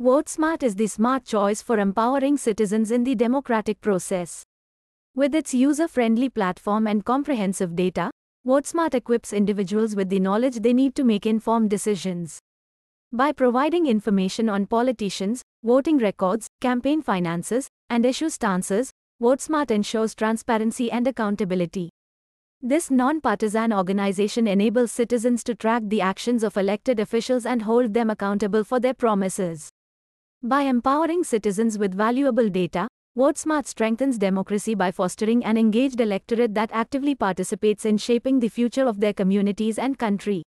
VoteSmart is the smart choice for empowering citizens in the democratic process. With its user friendly platform and comprehensive data, VoteSmart equips individuals with the knowledge they need to make informed decisions. By providing information on politicians, voting records, campaign finances, and issue stances, VoteSmart ensures transparency and accountability. This non-partisan organization enables citizens to track the actions of elected officials and hold them accountable for their promises. By empowering citizens with valuable data, VoteSmart strengthens democracy by fostering an engaged electorate that actively participates in shaping the future of their communities and country.